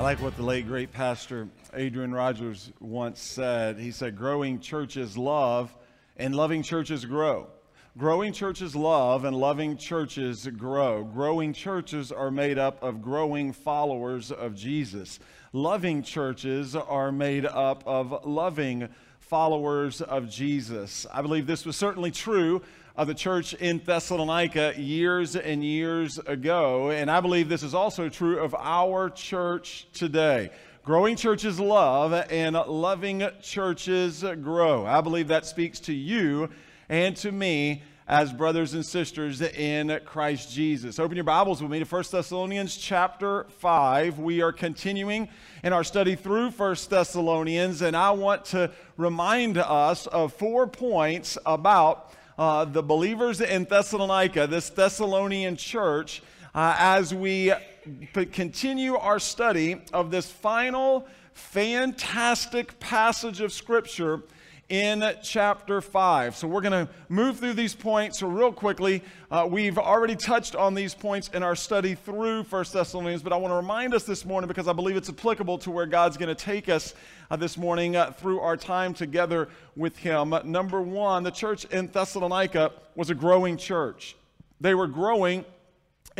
I like what the late great pastor Adrian Rogers once said. He said, Growing churches love and loving churches grow. Growing churches love and loving churches grow. Growing churches are made up of growing followers of Jesus. Loving churches are made up of loving followers of Jesus. I believe this was certainly true of the church in Thessalonica years and years ago. And I believe this is also true of our church today. Growing churches love and loving churches grow. I believe that speaks to you and to me as brothers and sisters in Christ Jesus. Open your Bibles with me to 1 Thessalonians chapter 5. We are continuing in our study through 1 Thessalonians, and I want to remind us of four points about uh, the believers in Thessalonica, this Thessalonian church, uh, as we continue our study of this final fantastic passage of Scripture in chapter 5. So we're going to move through these points real quickly. Uh, we've already touched on these points in our study through 1 Thessalonians, but I want to remind us this morning because I believe it's applicable to where God's going to take us uh, this morning uh, through our time together with Him. Number one, the church in Thessalonica was a growing church. They were growing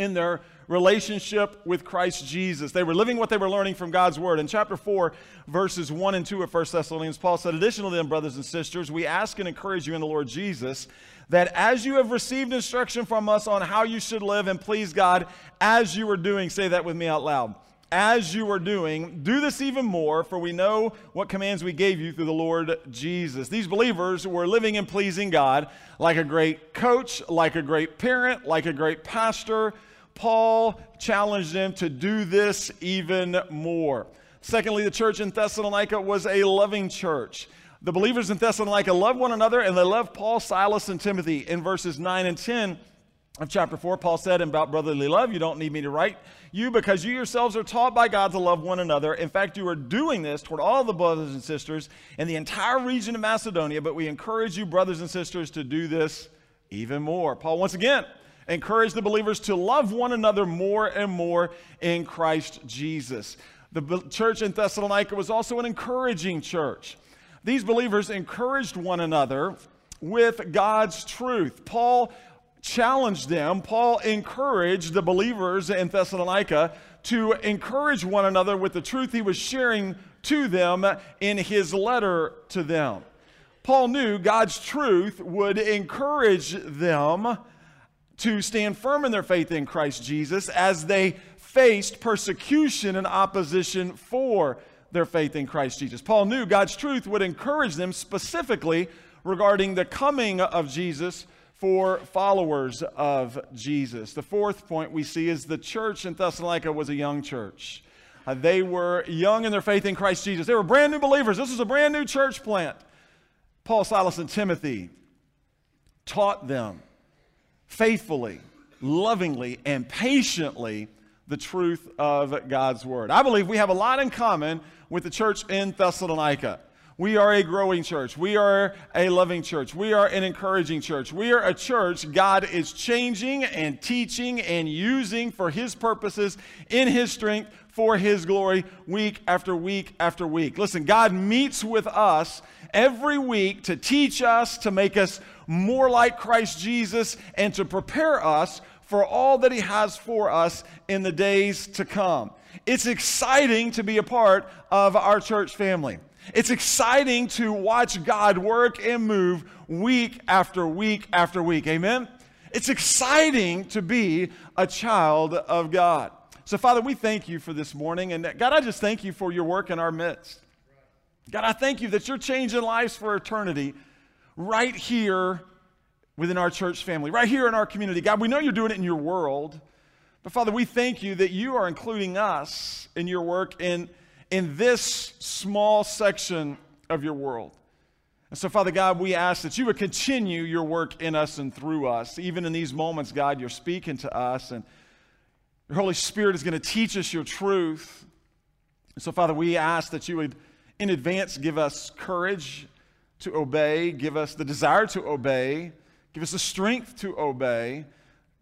in their relationship with Christ Jesus. They were living what they were learning from God's Word. In chapter 4, verses 1 and 2 of 1 Thessalonians, Paul said, Additionally, then, brothers and sisters, we ask and encourage you in the Lord Jesus that as you have received instruction from us on how you should live and please God, as you are doing, say that with me out loud. As you are doing, do this even more, for we know what commands we gave you through the Lord Jesus. These believers were living and pleasing God like a great coach, like a great parent, like a great pastor, Paul challenged them to do this even more. Secondly, the church in Thessalonica was a loving church. The believers in Thessalonica loved one another and they loved Paul, Silas, and Timothy. In verses 9 and 10 of chapter 4, Paul said about brotherly love, You don't need me to write you because you yourselves are taught by God to love one another. In fact, you are doing this toward all the brothers and sisters in the entire region of Macedonia, but we encourage you, brothers and sisters, to do this even more. Paul, once again, encourage the believers to love one another more and more in Christ Jesus. The church in Thessalonica was also an encouraging church. These believers encouraged one another with God's truth. Paul challenged them, Paul encouraged the believers in Thessalonica to encourage one another with the truth he was sharing to them in his letter to them. Paul knew God's truth would encourage them to stand firm in their faith in Christ Jesus as they faced persecution and opposition for their faith in Christ Jesus. Paul knew God's truth would encourage them specifically regarding the coming of Jesus for followers of Jesus. The fourth point we see is the church in Thessalonica was a young church. Uh, they were young in their faith in Christ Jesus. They were brand new believers. This was a brand new church plant. Paul, Silas, and Timothy taught them faithfully, lovingly, and patiently the truth of God's word. I believe we have a lot in common with the church in Thessalonica. We are a growing church. We are a loving church. We are an encouraging church. We are a church God is changing and teaching and using for His purposes in His strength for His glory week after week after week. Listen, God meets with us every week to teach us, to make us more like Christ Jesus, and to prepare us for all that He has for us in the days to come. It's exciting to be a part of our church family. It's exciting to watch God work and move week after week after week. Amen? It's exciting to be a child of God. So, Father, we thank you for this morning. And God, I just thank you for your work in our midst. God, I thank you that you're changing lives for eternity right here within our church family, right here in our community. God, we know you're doing it in your world, but Father, we thank you that you are including us in your work in, in this small section of your world. And so, Father God, we ask that you would continue your work in us and through us. Even in these moments, God, you're speaking to us, and your Holy Spirit is going to teach us your truth. And so, Father, we ask that you would in advance give us courage to obey, give us the desire to obey, give us the strength to obey.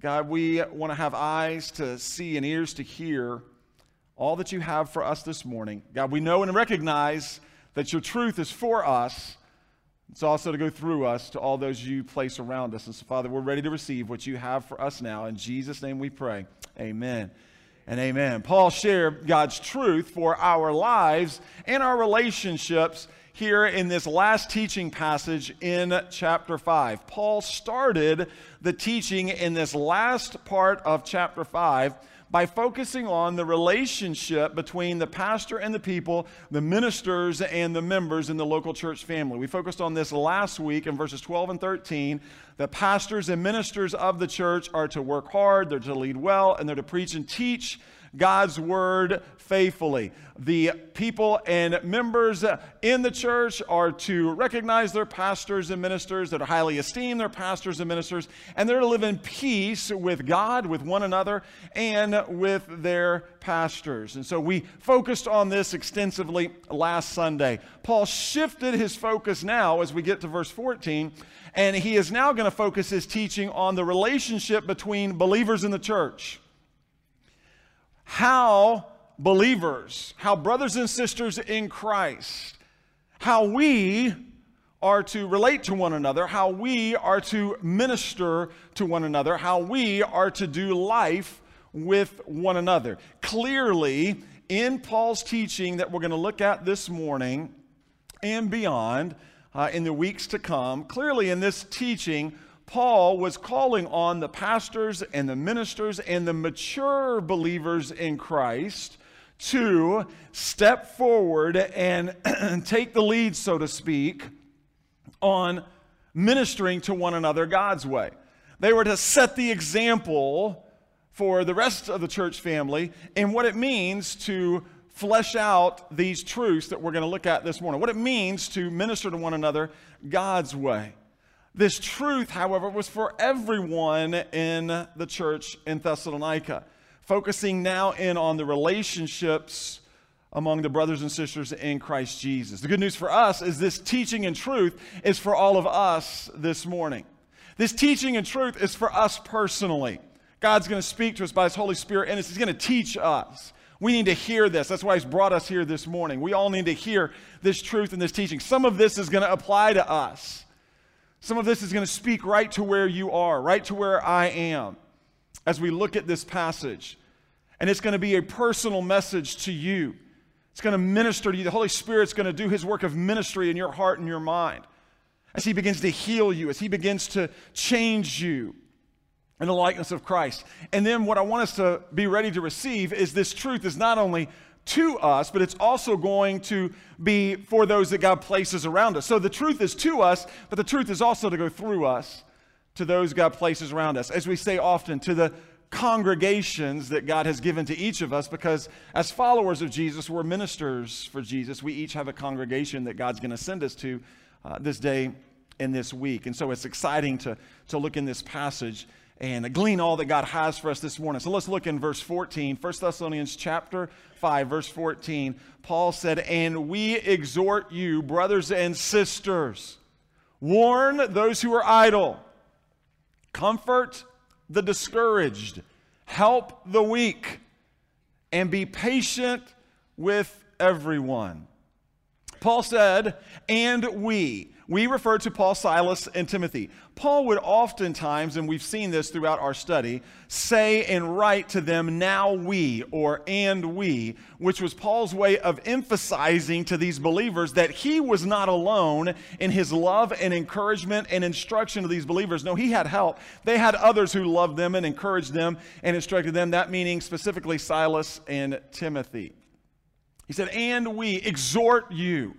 God, we want to have eyes to see and ears to hear all that you have for us this morning. God, we know and recognize that your truth is for us. It's also to go through us to all those you place around us. And so, Father, we're ready to receive what you have for us now. In Jesus' name we pray. Amen and amen. Paul shared God's truth for our lives and our relationships here in this last teaching passage in chapter 5. Paul started the teaching in this last part of chapter 5 by focusing on the relationship between the pastor and the people, the ministers and the members in the local church family. We focused on this last week in verses 12 and 13. The pastors and ministers of the church are to work hard, they're to lead well, and they're to preach and teach God's word faithfully. The people and members in the church are to recognize their pastors and ministers, that are highly esteem their pastors and ministers, and they're to live in peace with God, with one another, and with their pastors. And so we focused on this extensively last Sunday. Paul shifted his focus now as we get to verse 14, and he is now going to focus his teaching on the relationship between believers in the church how believers, how brothers and sisters in Christ, how we are to relate to one another, how we are to minister to one another, how we are to do life with one another. Clearly, in Paul's teaching that we're going to look at this morning and beyond uh, in the weeks to come, clearly in this teaching, Paul was calling on the pastors and the ministers and the mature believers in Christ to step forward and take the lead, so to speak, on ministering to one another God's way. They were to set the example for the rest of the church family in what it means to flesh out these truths that we're going to look at this morning. What it means to minister to one another God's way. This truth, however, was for everyone in the church in Thessalonica, focusing now in on the relationships among the brothers and sisters in Christ Jesus. The good news for us is this teaching and truth is for all of us this morning. This teaching and truth is for us personally. God's going to speak to us by His Holy Spirit, and He's going to teach us. We need to hear this. That's why He's brought us here this morning. We all need to hear this truth and this teaching. Some of this is going to apply to us. Some of this is going to speak right to where you are, right to where I am as we look at this passage. And it's going to be a personal message to you. It's going to minister to you. The Holy Spirit's going to do his work of ministry in your heart and your mind as he begins to heal you, as he begins to change you in the likeness of Christ. And then what I want us to be ready to receive is this truth is not only to us, but it's also going to be for those that God places around us. So the truth is to us, but the truth is also to go through us to those God places around us. As we say often, to the congregations that God has given to each of us, because as followers of Jesus, we're ministers for Jesus. We each have a congregation that God's going to send us to uh, this day and this week. And so it's exciting to, to look in this passage and glean all that God has for us this morning. So let's look in verse 14, 1 Thessalonians chapter 5, verse 14. Paul said, And we exhort you, brothers and sisters, warn those who are idle, comfort the discouraged, help the weak, and be patient with everyone. Paul said, And we. We refer to Paul, Silas, and Timothy. Paul would oftentimes, and we've seen this throughout our study, say and write to them, now we, or and we, which was Paul's way of emphasizing to these believers that he was not alone in his love and encouragement and instruction to these believers. No, he had help. They had others who loved them and encouraged them and instructed them, that meaning specifically Silas and Timothy. He said, and we exhort you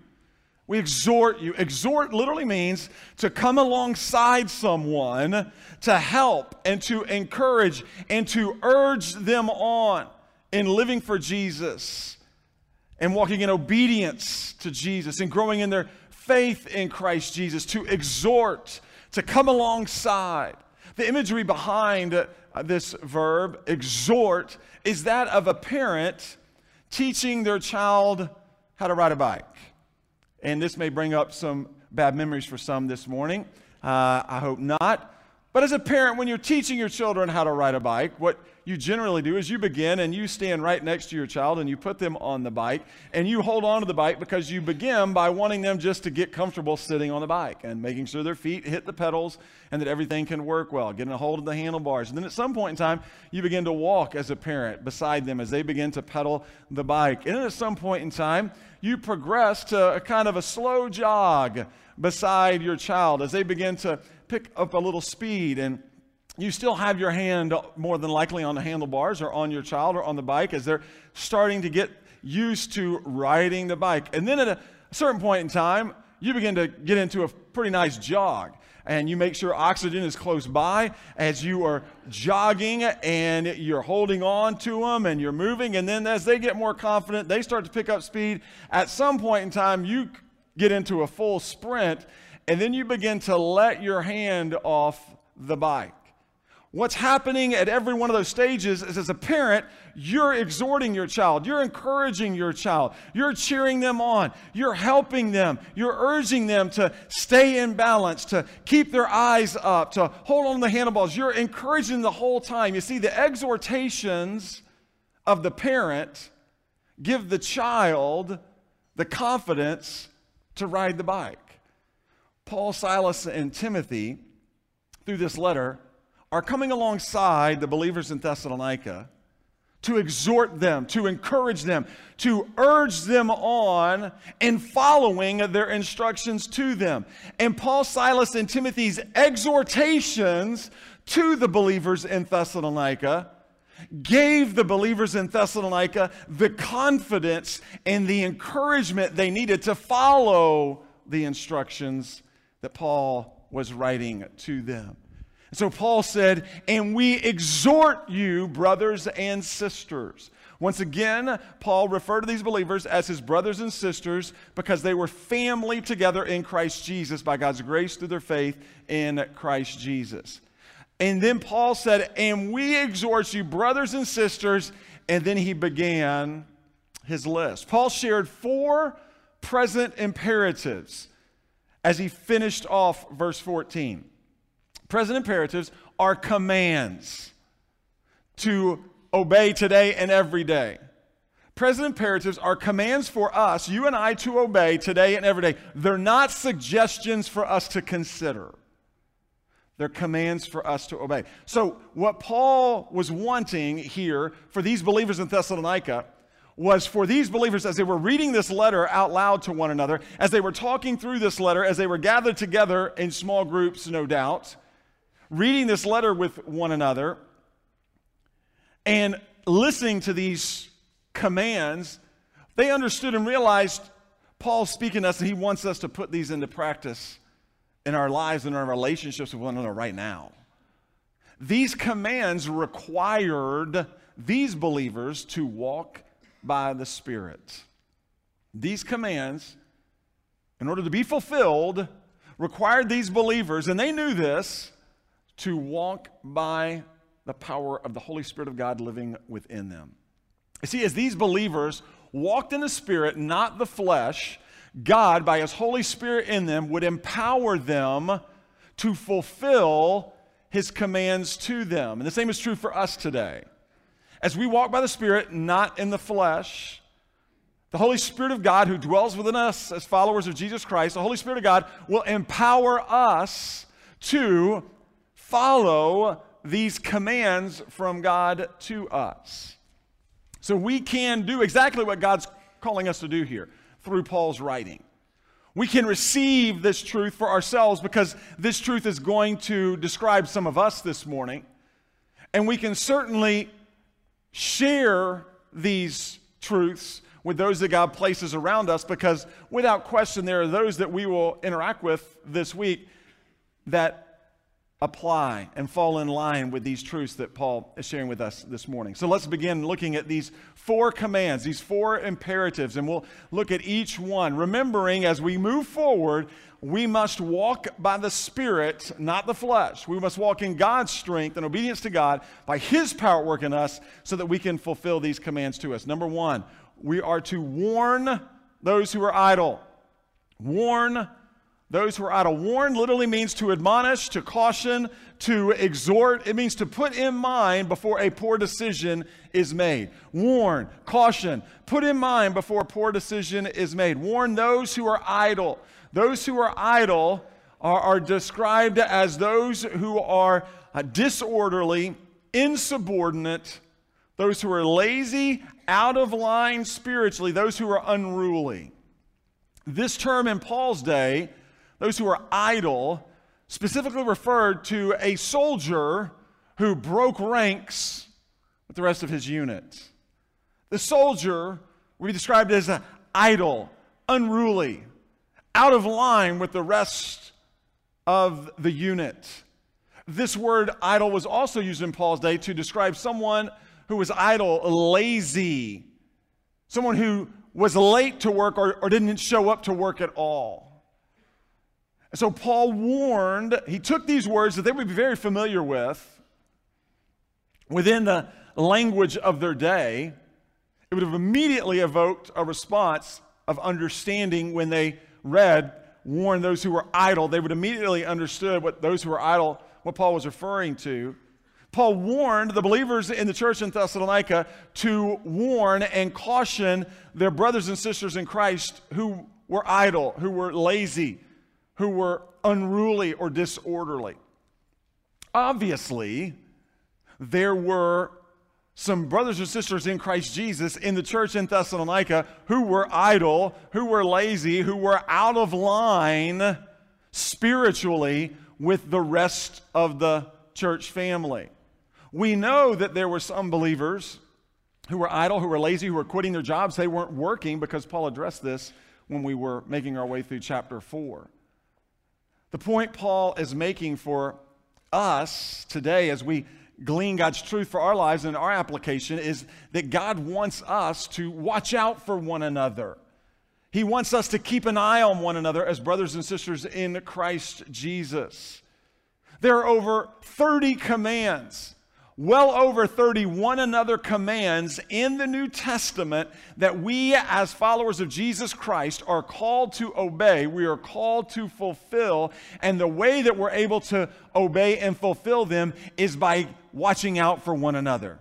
we exhort you. Exhort literally means to come alongside someone to help and to encourage and to urge them on in living for Jesus and walking in obedience to Jesus and growing in their faith in Christ Jesus. To exhort, to come alongside. The imagery behind uh, this verb, exhort, is that of a parent teaching their child how to ride a bike. And this may bring up some bad memories for some this morning. Uh, I hope not. But as a parent, when you're teaching your children how to ride a bike, what you generally do is you begin and you stand right next to your child and you put them on the bike and you hold on to the bike because you begin by wanting them just to get comfortable sitting on the bike and making sure their feet hit the pedals and that everything can work well, getting a hold of the handlebars. And then at some point in time, you begin to walk as a parent beside them as they begin to pedal the bike. And then at some point in time, you progress to a kind of a slow jog beside your child as they begin to pick up a little speed and you still have your hand more than likely on the handlebars or on your child or on the bike as they're starting to get used to riding the bike. And then at a certain point in time, you begin to get into a pretty nice jog. And you make sure oxygen is close by as you are jogging and you're holding on to them and you're moving. And then as they get more confident, they start to pick up speed. At some point in time, you get into a full sprint and then you begin to let your hand off the bike. What's happening at every one of those stages is as a parent, you're exhorting your child, you're encouraging your child, you're cheering them on, you're helping them, you're urging them to stay in balance, to keep their eyes up, to hold on to the handlebars. You're encouraging the whole time. You see, the exhortations of the parent give the child the confidence to ride the bike. Paul, Silas, and Timothy, through this letter, are coming alongside the believers in Thessalonica to exhort them, to encourage them, to urge them on in following their instructions to them. And Paul, Silas, and Timothy's exhortations to the believers in Thessalonica gave the believers in Thessalonica the confidence and the encouragement they needed to follow the instructions that Paul was writing to them. So Paul said, And we exhort you, brothers and sisters. Once again, Paul referred to these believers as his brothers and sisters because they were family together in Christ Jesus by God's grace through their faith in Christ Jesus. And then Paul said, And we exhort you, brothers and sisters. And then he began his list. Paul shared four present imperatives as he finished off verse 14. Present imperatives are commands to obey today and every day. Present imperatives are commands for us, you and I, to obey today and every day. They're not suggestions for us to consider. They're commands for us to obey. So, what Paul was wanting here for these believers in Thessalonica was for these believers as they were reading this letter out loud to one another, as they were talking through this letter, as they were gathered together in small groups, no doubt, reading this letter with one another, and listening to these commands, they understood and realized Paul's speaking to us and he wants us to put these into practice in our lives and our relationships with one another right now. These commands required these believers to walk by the Spirit. These commands, in order to be fulfilled, required these believers, and they knew this, to walk by the power of the Holy Spirit of God living within them. You see, as these believers walked in the Spirit, not the flesh, God, by His Holy Spirit in them, would empower them to fulfill His commands to them. And the same is true for us today. As we walk by the Spirit, not in the flesh, the Holy Spirit of God who dwells within us as followers of Jesus Christ, the Holy Spirit of God will empower us to follow these commands from God to us. So we can do exactly what God's calling us to do here through Paul's writing. We can receive this truth for ourselves because this truth is going to describe some of us this morning. And we can certainly share these truths with those that God places around us because without question, there are those that we will interact with this week that apply and fall in line with these truths that Paul is sharing with us this morning. So let's begin looking at these four commands, these four imperatives, and we'll look at each one, remembering as we move forward, we must walk by the Spirit, not the flesh. We must walk in God's strength and obedience to God by His power work in us so that we can fulfill these commands to us. Number one, we are to warn those who are idle. Warn Those who are idle. Warn literally means to admonish, to caution, to exhort. It means to put in mind before a poor decision is made. Warn, caution, put in mind before a poor decision is made. Warn those who are idle. Those who are idle are, are described as those who are uh, disorderly, insubordinate, those who are lazy, out of line spiritually, those who are unruly. This term in Paul's day those who are idle, specifically referred to a soldier who broke ranks with the rest of his unit. The soldier would be described as an idle, unruly, out of line with the rest of the unit. This word idle was also used in Paul's day to describe someone who was idle, lazy, someone who was late to work or, or didn't show up to work at all. And so Paul warned, he took these words that they would be very familiar with within the language of their day. It would have immediately evoked a response of understanding when they read, warn those who were idle. They would immediately understood what those who were idle, what Paul was referring to. Paul warned the believers in the church in Thessalonica to warn and caution their brothers and sisters in Christ who were idle, who were lazy, who were unruly or disorderly. Obviously, there were some brothers and sisters in Christ Jesus in the church in Thessalonica who were idle, who were lazy, who were out of line spiritually with the rest of the church family. We know that there were some believers who were idle, who were lazy, who were quitting their jobs. They weren't working because Paul addressed this when we were making our way through chapter 4. The point Paul is making for us today as we glean God's truth for our lives and our application is that God wants us to watch out for one another. He wants us to keep an eye on one another as brothers and sisters in Christ Jesus. There are over 30 commands well over 30 one another commands in the New Testament that we, as followers of Jesus Christ, are called to obey. We are called to fulfill. And the way that we're able to obey and fulfill them is by watching out for one another.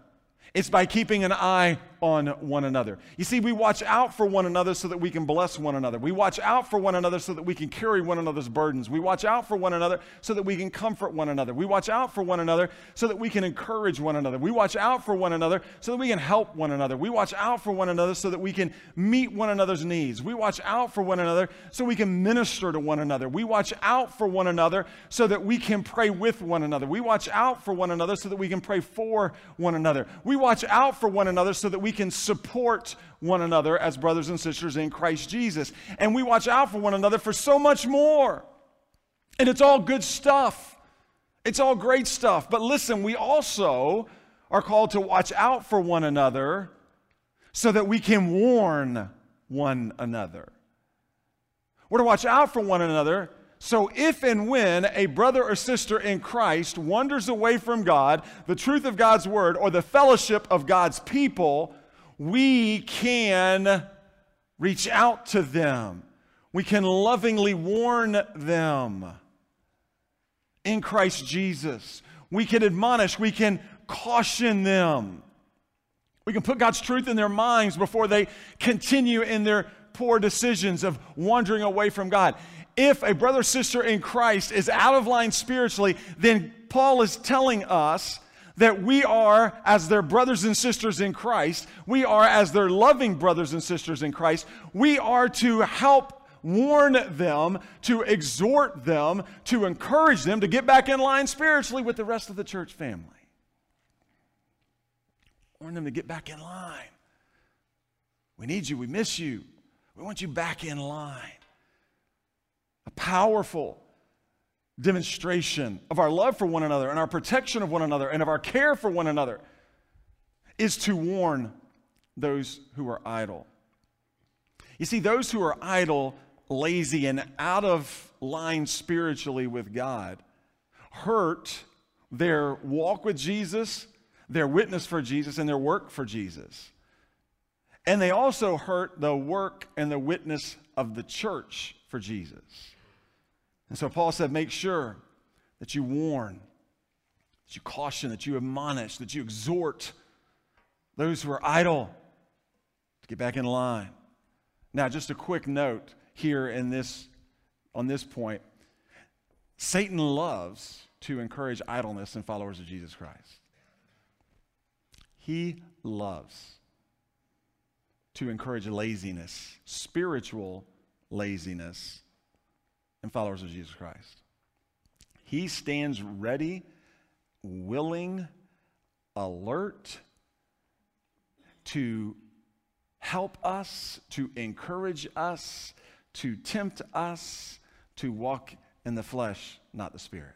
It's by keeping an eye on one another. You see, we watch out for one another so that we can bless one another. We watch out for one another so that we can carry one another's burdens. We watch out for one another so that we can comfort one another. We watch out for one another so that we can encourage one another. We watch out for one another so that we can help one another. We watch out for one another so that we can meet one another's needs. We watch out for one another so we can minister to one another. We watch out for one another so that we can pray with one another. We watch out for one another so that we can pray for one another. We watch out for one another so that we can support one another as brothers and sisters in Christ Jesus. And we watch out for one another for so much more. And it's all good stuff. It's all great stuff. But listen, we also are called to watch out for one another so that we can warn one another. We're to watch out for one another so, if and when a brother or sister in Christ wanders away from God, the truth of God's word, or the fellowship of God's people, we can reach out to them. We can lovingly warn them in Christ Jesus. We can admonish, we can caution them. We can put God's truth in their minds before they continue in their poor decisions of wandering away from God if a brother or sister in Christ is out of line spiritually, then Paul is telling us that we are, as their brothers and sisters in Christ, we are, as their loving brothers and sisters in Christ, we are to help warn them, to exhort them, to encourage them to get back in line spiritually with the rest of the church family. Warn them to get back in line. We need you. We miss you. We want you back in line a powerful demonstration of our love for one another and our protection of one another and of our care for one another is to warn those who are idle. You see, those who are idle, lazy, and out of line spiritually with God hurt their walk with Jesus, their witness for Jesus, and their work for Jesus. And they also hurt the work and the witness of the church for Jesus. And so Paul said, make sure that you warn, that you caution, that you admonish, that you exhort those who are idle to get back in line. Now, just a quick note here in this, on this point Satan loves to encourage idleness in followers of Jesus Christ. He loves to encourage laziness, spiritual laziness in followers of Jesus Christ. He stands ready, willing, alert to help us, to encourage us, to tempt us to walk in the flesh, not the spirit.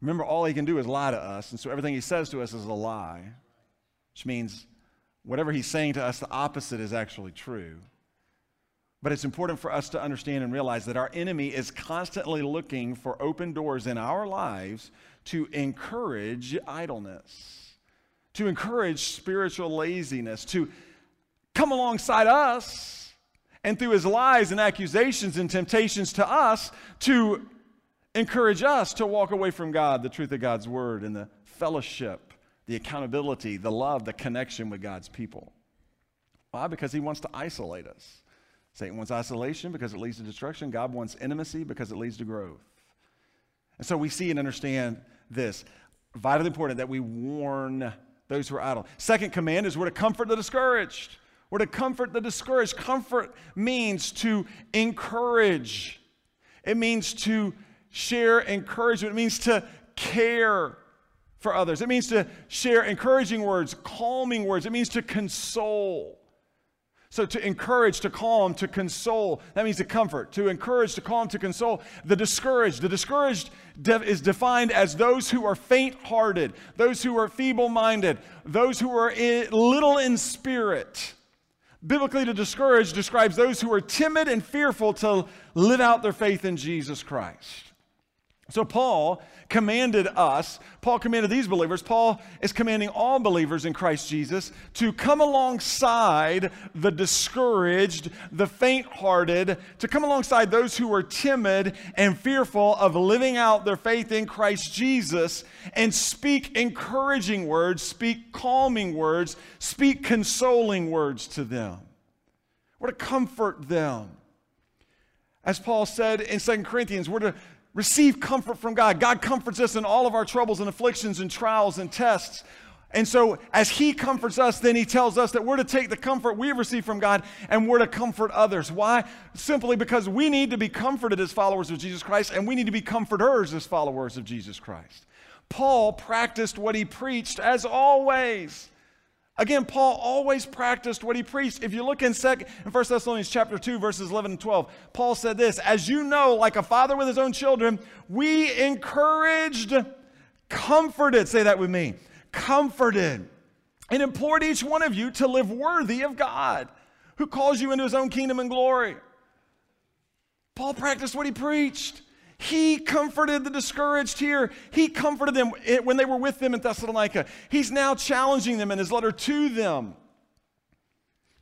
Remember, all he can do is lie to us, and so everything he says to us is a lie, which means whatever he's saying to us, the opposite is actually true. But it's important for us to understand and realize that our enemy is constantly looking for open doors in our lives to encourage idleness, to encourage spiritual laziness, to come alongside us and through his lies and accusations and temptations to us to encourage us to walk away from God, the truth of God's word, and the fellowship, the accountability, the love, the connection with God's people. Why? Because he wants to isolate us. Satan wants isolation because it leads to destruction. God wants intimacy because it leads to growth. And so we see and understand this. Vitally important that we warn those who are idle. Second command is we're to comfort the discouraged. We're to comfort the discouraged. Comfort means to encourage, it means to share encouragement. It means to care for others. It means to share encouraging words, calming words. It means to console. So, to encourage, to calm, to console, that means to comfort. To encourage, to calm, to console. The discouraged, the discouraged is defined as those who are faint hearted, those who are feeble minded, those who are little in spirit. Biblically, to discourage describes those who are timid and fearful to live out their faith in Jesus Christ. So, Paul commanded us, Paul commanded these believers, Paul is commanding all believers in Christ Jesus to come alongside the discouraged, the faint hearted, to come alongside those who are timid and fearful of living out their faith in Christ Jesus and speak encouraging words, speak calming words, speak consoling words to them. We're to comfort them. As Paul said in 2 Corinthians, we're to receive comfort from God. God comforts us in all of our troubles and afflictions and trials and tests. And so, as He comforts us, then He tells us that we're to take the comfort we've received from God and we're to comfort others. Why? Simply because we need to be comforted as followers of Jesus Christ and we need to be comforters as followers of Jesus Christ. Paul practiced what he preached as always. Again, Paul always practiced what he preached. If you look in, second, in 1 Thessalonians chapter 2, verses 11 and 12, Paul said this, As you know, like a father with his own children, we encouraged, comforted, say that with me, comforted, and implored each one of you to live worthy of God, who calls you into his own kingdom and glory. Paul practiced what he preached. He comforted the discouraged here. He comforted them when they were with them in Thessalonica. He's now challenging them in his letter to them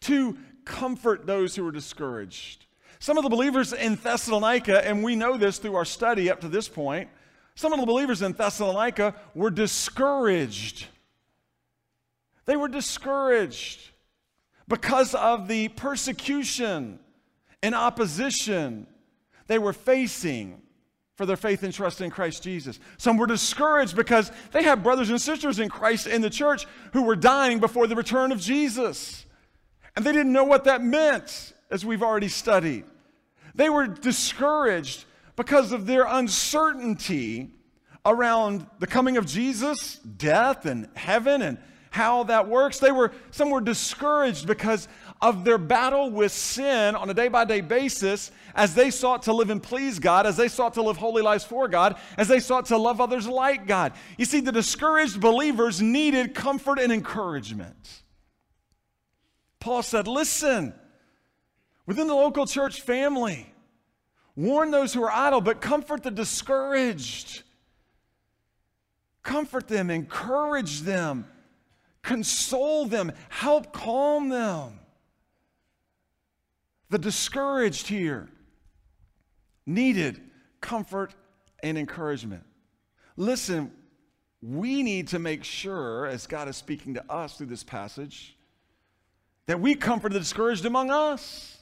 to comfort those who are discouraged. Some of the believers in Thessalonica, and we know this through our study up to this point, some of the believers in Thessalonica were discouraged. They were discouraged because of the persecution and opposition they were facing for their faith and trust in Christ Jesus. Some were discouraged because they had brothers and sisters in Christ in the church who were dying before the return of Jesus. And they didn't know what that meant, as we've already studied. They were discouraged because of their uncertainty around the coming of Jesus, death, and heaven, and how that works. They were, some were discouraged because of their battle with sin on a day by day basis as they sought to live and please God, as they sought to live holy lives for God, as they sought to love others like God. You see, the discouraged believers needed comfort and encouragement. Paul said, Listen, within the local church family, warn those who are idle, but comfort the discouraged. Comfort them, encourage them, console them, help calm them the discouraged here. needed comfort and encouragement. Listen, we need to make sure, as God is speaking to us through this passage, that we comfort the discouraged among us.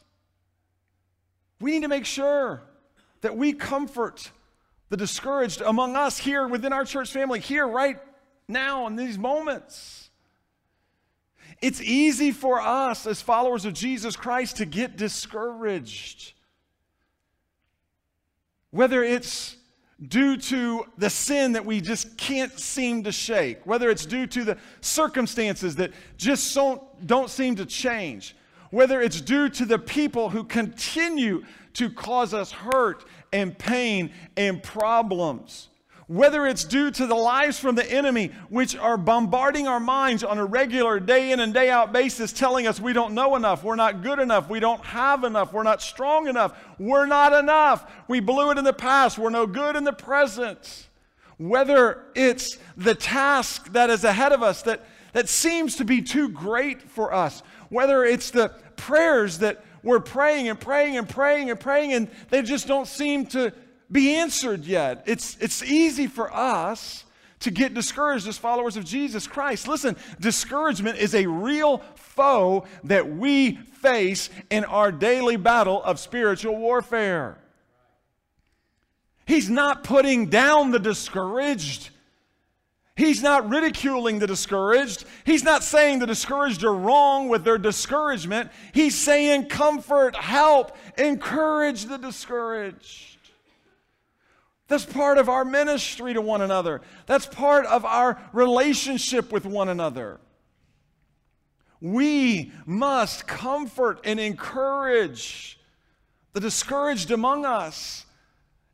We need to make sure that we comfort the discouraged among us here within our church family, here right now in these moments. It's easy for us as followers of Jesus Christ to get discouraged. Whether it's due to the sin that we just can't seem to shake, whether it's due to the circumstances that just don't, don't seem to change, whether it's due to the people who continue to cause us hurt and pain and problems whether it's due to the lies from the enemy, which are bombarding our minds on a regular day in and day out basis, telling us we don't know enough, we're not good enough, we don't have enough, we're not strong enough, we're not enough, we blew it in the past, we're no good in the present. Whether it's the task that is ahead of us that, that seems to be too great for us, whether it's the prayers that we're praying and praying and praying and praying and they just don't seem to be answered yet. It's, it's easy for us to get discouraged as followers of Jesus Christ. Listen, discouragement is a real foe that we face in our daily battle of spiritual warfare. He's not putting down the discouraged. He's not ridiculing the discouraged. He's not saying the discouraged are wrong with their discouragement. He's saying comfort, help, encourage the discouraged. That's part of our ministry to one another. That's part of our relationship with one another. We must comfort and encourage the discouraged among us.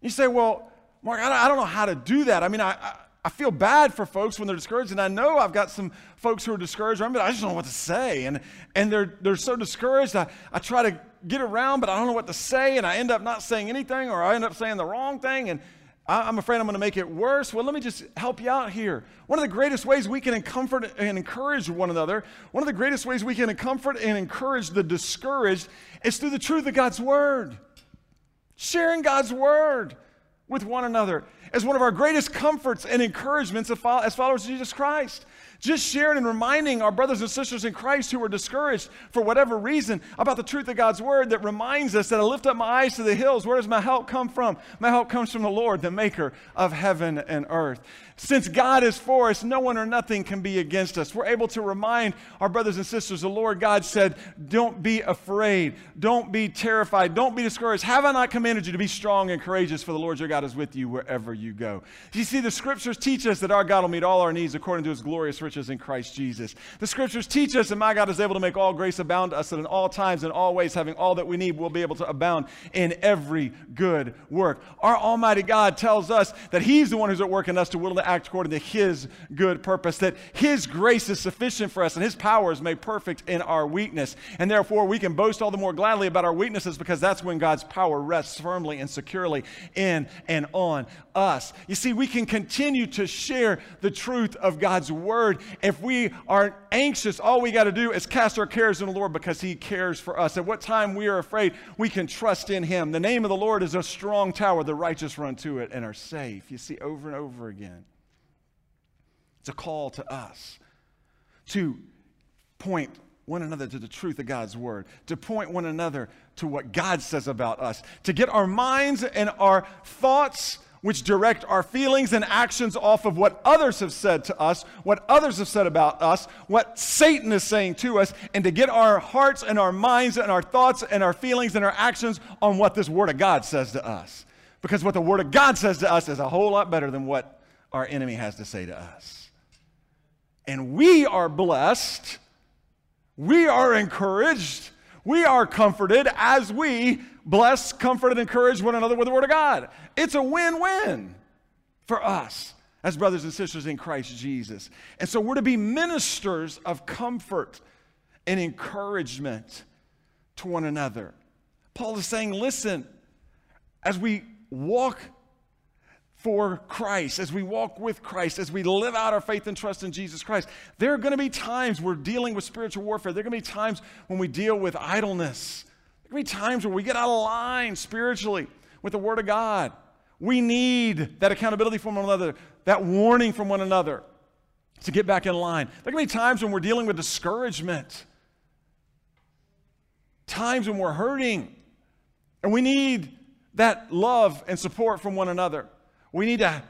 You say, well, Mark, I don't know how to do that. I mean, I, I feel bad for folks when they're discouraged, and I know I've got some folks who are discouraged, but I just don't know what to say. And, and they're, they're so discouraged, I, I try to get around, but I don't know what to say, and I end up not saying anything, or I end up saying the wrong thing. And, I'm afraid I'm going to make it worse. Well, let me just help you out here. One of the greatest ways we can comfort and encourage one another, one of the greatest ways we can comfort and encourage the discouraged is through the truth of God's Word. Sharing God's Word with one another is one of our greatest comforts and encouragements as followers of Jesus Christ. Just sharing and reminding our brothers and sisters in Christ who are discouraged for whatever reason about the truth of God's word that reminds us that I lift up my eyes to the hills. Where does my help come from? My help comes from the Lord, the maker of heaven and earth. Since God is for us, no one or nothing can be against us. We're able to remind our brothers and sisters the Lord God said, Don't be afraid. Don't be terrified. Don't be discouraged. Have I not commanded you to be strong and courageous, for the Lord your God is with you wherever you go? You see, the scriptures teach us that our God will meet all our needs according to his glorious riches in Christ Jesus. The scriptures teach us that my God is able to make all grace abound to us, that in all times and all ways, having all that we need, we'll be able to abound in every good work. Our Almighty God tells us that He's the one who's at work in us to will act according to His good purpose, that His grace is sufficient for us and His power is made perfect in our weakness. And therefore, we can boast all the more gladly about our weaknesses because that's when God's power rests firmly and securely in and on us. You see, we can continue to share the truth of God's word. If we are anxious, all we got to do is cast our cares on the Lord because He cares for us. At what time we are afraid, we can trust in Him. The name of the Lord is a strong tower. The righteous run to it and are safe. You see, over and over again. It's a call to us to point one another to the truth of God's word, to point one another to what God says about us, to get our minds and our thoughts, which direct our feelings and actions off of what others have said to us, what others have said about us, what Satan is saying to us, and to get our hearts and our minds and our thoughts and our feelings and our actions on what this word of God says to us. Because what the word of God says to us is a whole lot better than what our enemy has to say to us. And we are blessed, we are encouraged, we are comforted as we bless, comfort, and encourage one another with the Word of God. It's a win win for us as brothers and sisters in Christ Jesus. And so we're to be ministers of comfort and encouragement to one another. Paul is saying, listen, as we walk for Christ, as we walk with Christ, as we live out our faith and trust in Jesus Christ, there are going to be times we're dealing with spiritual warfare. There are going to be times when we deal with idleness. There are going to be times where we get out of line spiritually. with the Word of God. We need that accountability from one another, that warning from one another to get back in line. There can be times when we're dealing with discouragement, times when we're hurting, and we need that love and support from one another. We need to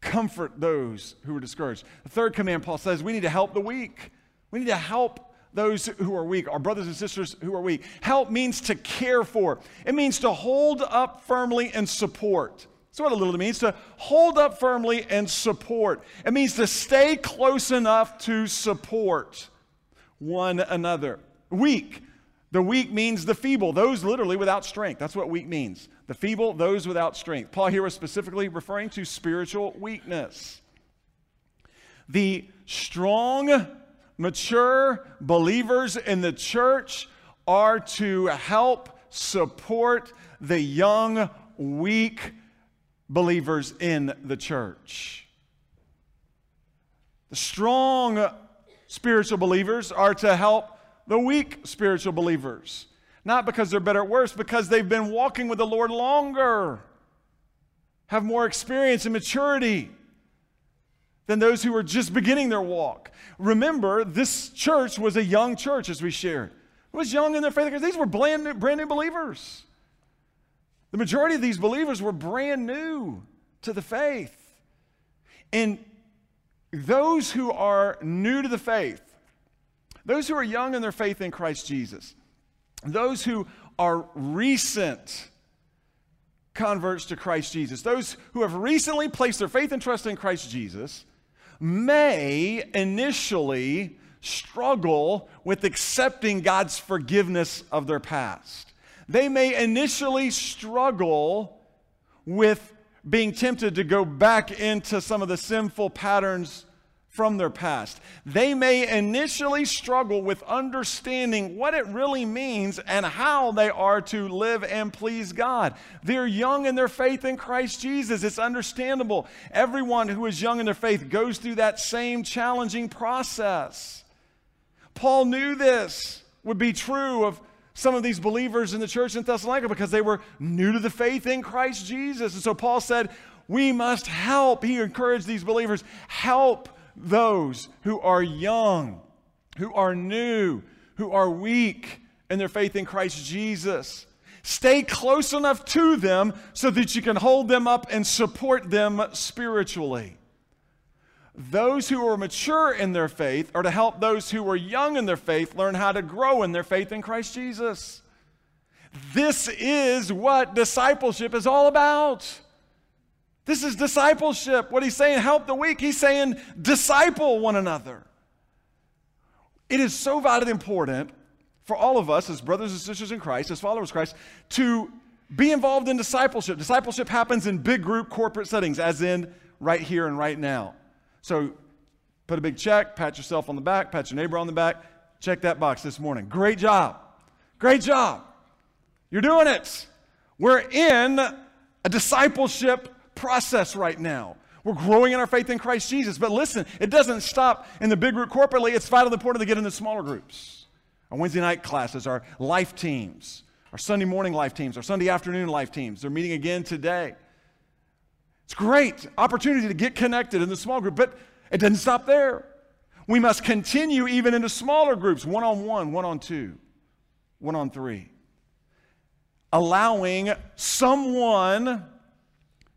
comfort those who are discouraged. The third command, Paul says, we need to help the weak. We need to help those who are weak, our brothers and sisters who are weak. Help means to care for, it means to hold up firmly and support. That's what a little means to hold up firmly and support. It means to stay close enough to support one another. Weak. The weak means the feeble, those literally without strength. That's what weak means. The feeble, those without strength. Paul here was specifically referring to spiritual weakness. The strong mature believers in the church are to help support the young, weak believers in the church. The strong spiritual believers are to help the weak spiritual believers. Not because they're better or worse, because they've been walking with the Lord longer, have more experience and maturity than those who are just beginning their walk. Remember, this church was a young church, as we shared. It was young in their faith because these were brand new, brand new believers. The majority of these believers were brand new to the faith. And those who are new to the faith, those who are young in their faith in Christ Jesus, those who are recent converts to Christ Jesus, those who have recently placed their faith and trust in Christ Jesus, may initially struggle with accepting God's forgiveness of their past. They may initially struggle with being tempted to go back into some of the sinful patterns from their past. They may initially struggle with understanding what it really means and how they are to live and please God. They're young in their faith in Christ Jesus. It's understandable. Everyone who is young in their faith goes through that same challenging process. Paul knew this would be true of some of these believers in the church in Thessalonica because they were new to the faith in Christ Jesus. And so Paul said, We must help. He encouraged these believers, help those who are young, who are new, who are weak in their faith in Christ Jesus. Stay close enough to them so that you can hold them up and support them spiritually. Those who are mature in their faith are to help those who are young in their faith learn how to grow in their faith in Christ Jesus. This is what discipleship is all about. This is discipleship. What he's saying, help the weak, he's saying disciple one another. It is so vitally important for all of us as brothers and sisters in Christ, as followers of Christ, to be involved in discipleship. Discipleship happens in big group corporate settings, as in right here and right now. So put a big check, pat yourself on the back, pat your neighbor on the back, check that box this morning. Great job. Great job. You're doing it. We're in a discipleship process right now. We're growing in our faith in Christ Jesus. But listen, it doesn't stop in the big group corporately. It's vitally important to get into smaller groups. Our Wednesday night classes, our life teams, our Sunday morning life teams, our Sunday afternoon life teams. They're meeting again today. It's great opportunity to get connected in the small group, but it doesn't stop there. We must continue even into smaller groups, one on one, one on two, one on three. Allowing someone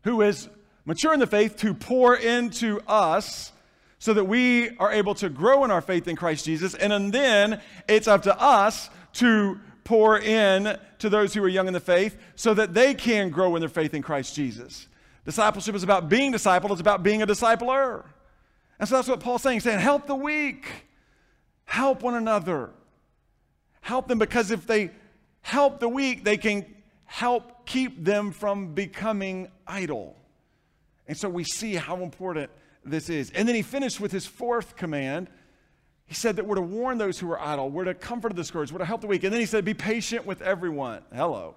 who is mature in the faith to pour into us so that we are able to grow in our faith in Christ Jesus. And then it's up to us to pour in to those who are young in the faith so that they can grow in their faith in Christ Jesus. Discipleship is about being discipled, it's about being a discipler. And so that's what Paul's saying, saying, help the weak, help one another. Help them because if they help the weak, they can help keep them from becoming idle. And so we see how important this is. And then he finished with his fourth command. He said that we're to warn those who are idle, we're to comfort the discouraged, we're to help the weak. And then he said, be patient with everyone. Hello.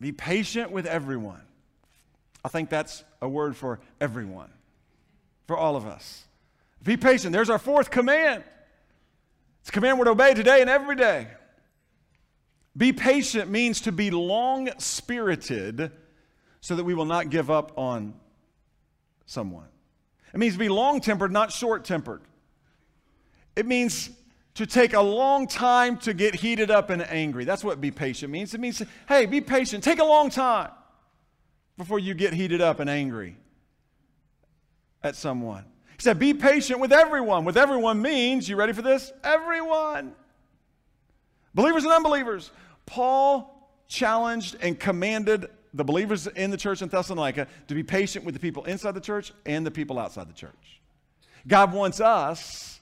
Be patient with everyone. I think that's a word for everyone, for all of us. Be patient. There's our fourth command. It's a command we're to obey today and every day. Be patient means to be long spirited so that we will not give up on someone. It means to be long tempered, not short tempered. It means to take a long time to get heated up and angry. That's what be patient means. It means, hey, be patient. Take a long time before you get heated up and angry at someone. He said, be patient with everyone. With everyone means, you ready for this? Everyone. Believers and unbelievers. Paul challenged and commanded the believers in the church in Thessalonica to be patient with the people inside the church and the people outside the church. God wants us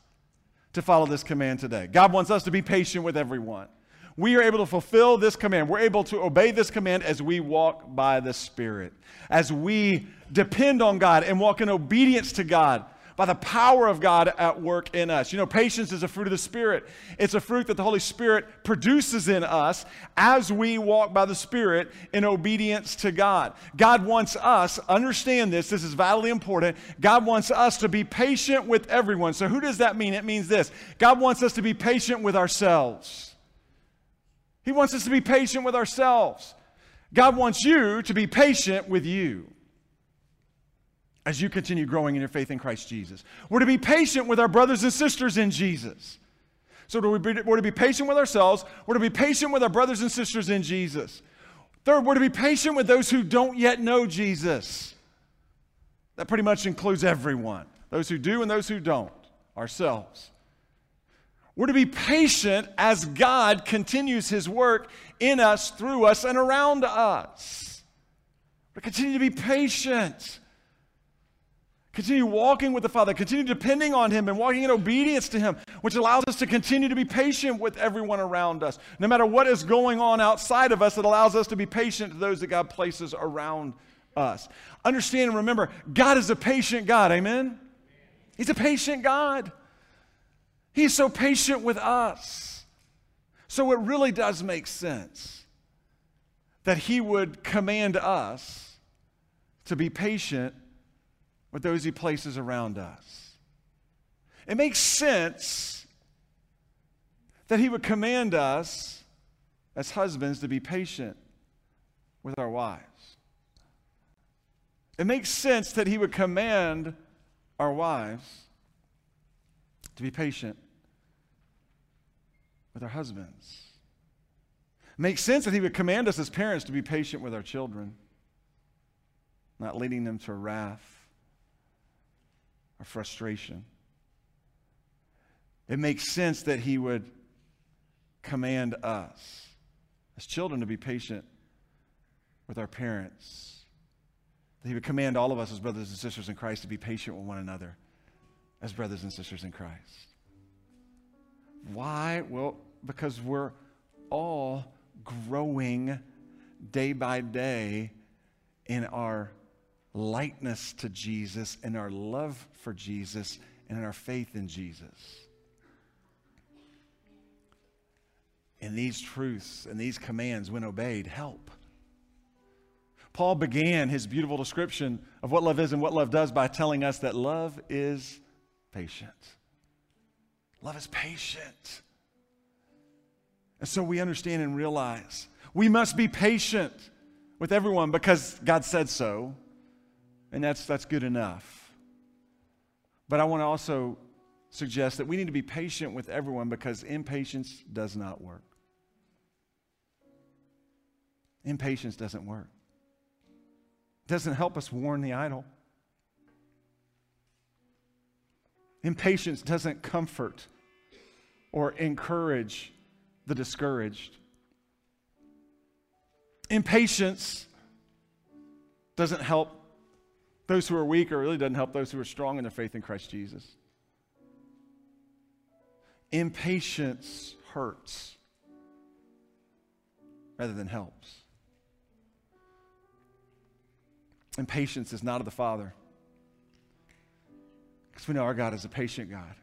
to follow this command today. God wants us to be patient with everyone. We are able to fulfill this command. We're able to obey this command as we walk by the Spirit, as we depend on God and walk in obedience to God by the power of God at work in us. You know, patience is a fruit of the Spirit. It's a fruit that the Holy Spirit produces in us as we walk by the Spirit in obedience to God. God wants us, understand this, this is vitally important. God wants us to be patient with everyone. So, who does that mean? It means this God wants us to be patient with ourselves. He wants us to be patient with ourselves. God wants you to be patient with you as you continue growing in your faith in Christ Jesus. We're to be patient with our brothers and sisters in Jesus. So we're to be patient with ourselves. We're to be patient with our brothers and sisters in Jesus. Third, we're to be patient with those who don't yet know Jesus. That pretty much includes everyone those who do and those who don't, ourselves. We're to be patient as God continues his work in us, through us, and around us. We're to continue to be patient. Continue walking with the Father, continue depending on Him and walking in obedience to Him, which allows us to continue to be patient with everyone around us. No matter what is going on outside of us, it allows us to be patient to those that God places around us. Understand and remember, God is a patient God, amen? He's a patient God. He's so patient with us. So it really does make sense that He would command us to be patient with those he places around us. It makes sense that he would command us as husbands to be patient with our wives. It makes sense that he would command our wives to be patient with our husbands. It makes sense that he would command us as parents to be patient with our children, not leading them to wrath frustration. It makes sense that he would command us as children to be patient with our parents. That he would command all of us as brothers and sisters in Christ to be patient with one another as brothers and sisters in Christ. Why? Well, because we're all growing day by day in our likeness to Jesus and our love for Jesus and our faith in Jesus. And these truths and these commands, when obeyed, help. Paul began his beautiful description of what love is and what love does by telling us that love is patient. Love is patient. And so we understand and realize we must be patient with everyone because God said so and that's, that's good enough. But I want to also suggest that we need to be patient with everyone because impatience does not work. Impatience doesn't work. It doesn't help us warn the idle. Impatience doesn't comfort or encourage the discouraged. Impatience doesn't help those who are weak, or really doesn't help those who are strong in their faith in Christ Jesus. Impatience hurts rather than helps. Impatience is not of the Father. Because we know our God is a patient God.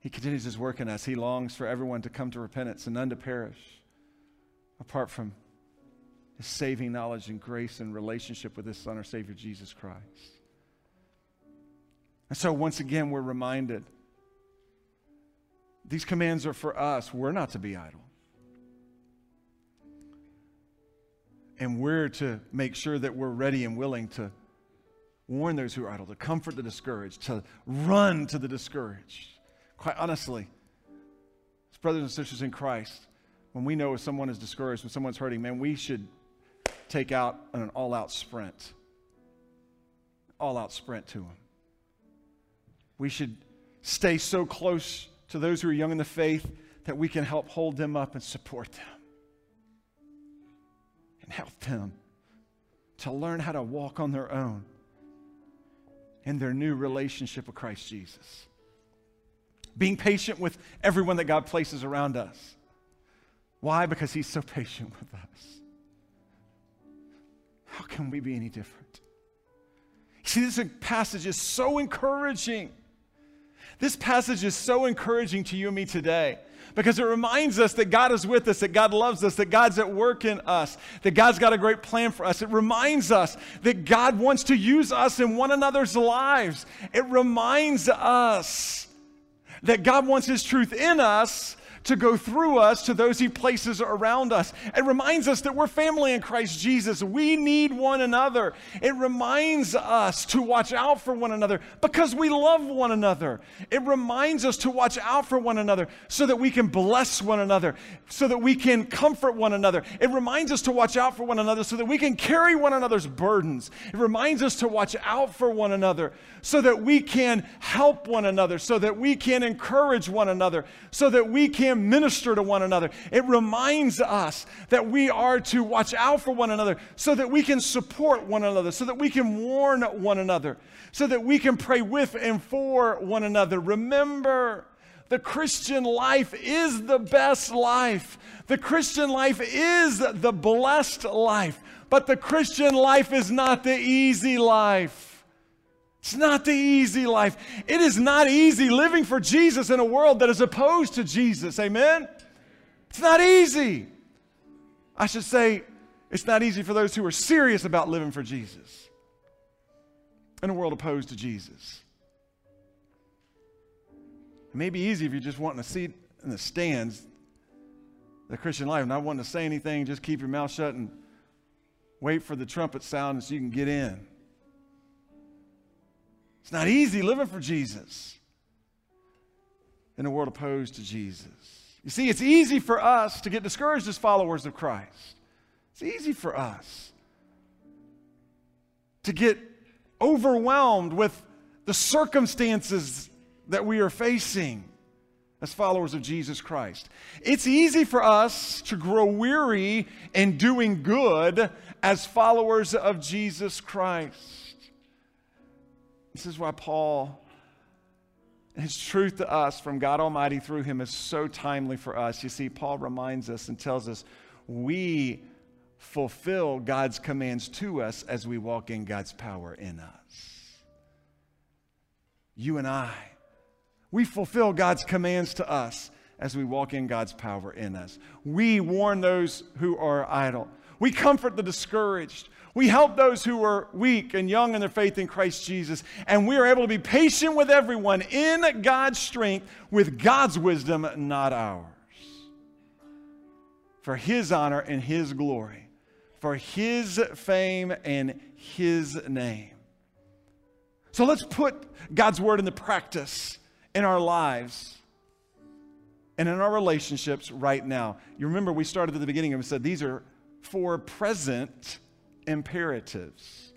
He continues his work in us. He longs for everyone to come to repentance and none to perish apart from his saving knowledge and grace and relationship with His Son, our Savior, Jesus Christ. And so, once again, we're reminded these commands are for us. We're not to be idle. And we're to make sure that we're ready and willing to warn those who are idle, to comfort the discouraged, to run to the discouraged. Quite honestly, as brothers and sisters in Christ, when we know if someone is discouraged, when someone's hurting, man, we should take out an all out sprint. All out sprint to them. We should stay so close to those who are young in the faith that we can help hold them up and support them and help them to learn how to walk on their own in their new relationship with Christ Jesus. Being patient with everyone that God places around us. Why? Because He's so patient with us. How can we be any different? See, this passage is so encouraging. This passage is so encouraging to you and me today because it reminds us that God is with us, that God loves us, that God's at work in us, that God's got a great plan for us. It reminds us that God wants to use us in one another's lives. It reminds us that God wants His truth in us to go through us to those he places around us. It reminds us that we're family in Christ Jesus. We need one another. It reminds us to watch out for one another because we love one another. It reminds us to watch out for one another so that we can bless one another, so that we can comfort one another. It reminds us to watch out for one another so that we can carry one another's burdens. It reminds us to watch out for one another so that we can help one another, so that we can encourage one another, so that we can minister to one another. It reminds us that we are to watch out for one another so that we can support one another, so that we can warn one another, so that we can pray with and for one another. Remember, the Christian life is the best life. The Christian life is the blessed life. But the Christian life is not the easy life. It's not the easy life. It is not easy living for Jesus in a world that is opposed to Jesus. Amen? It's not easy. I should say, it's not easy for those who are serious about living for Jesus in a world opposed to Jesus. It may be easy if you're just wanting a seat in the stands, the Christian life, not wanting to say anything, just keep your mouth shut and wait for the trumpet sound so you can get in. It's not easy living for Jesus in a world opposed to Jesus. You see, it's easy for us to get discouraged as followers of Christ. It's easy for us to get overwhelmed with the circumstances that we are facing as followers of Jesus Christ. It's easy for us to grow weary in doing good as followers of Jesus Christ. This is why Paul, his truth to us from God Almighty through him is so timely for us. You see, Paul reminds us and tells us we fulfill God's commands to us as we walk in God's power in us. You and I, we fulfill God's commands to us as we walk in God's power in us. We warn those who are idle. We comfort the discouraged. We help those who are weak and young in their faith in Christ Jesus. And we are able to be patient with everyone in God's strength, with God's wisdom, not ours. For His honor and His glory, for His fame and His name. So let's put God's word into practice in our lives and in our relationships right now. You remember we started at the beginning and said these are four present imperatives.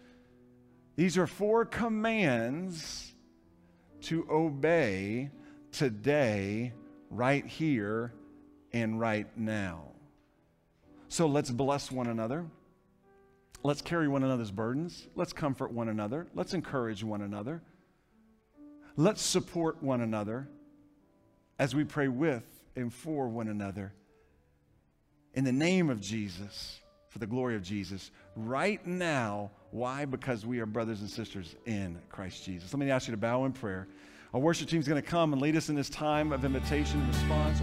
These are four commands to obey today, right here, and right now. So let's bless one another. Let's carry one another's burdens. Let's comfort one another. Let's encourage one another. Let's support one another as we pray with and for one another. In the name of Jesus for the glory of Jesus right now. Why? Because we are brothers and sisters in Christ Jesus. Let me ask you to bow in prayer. Our worship team is going to come and lead us in this time of invitation response.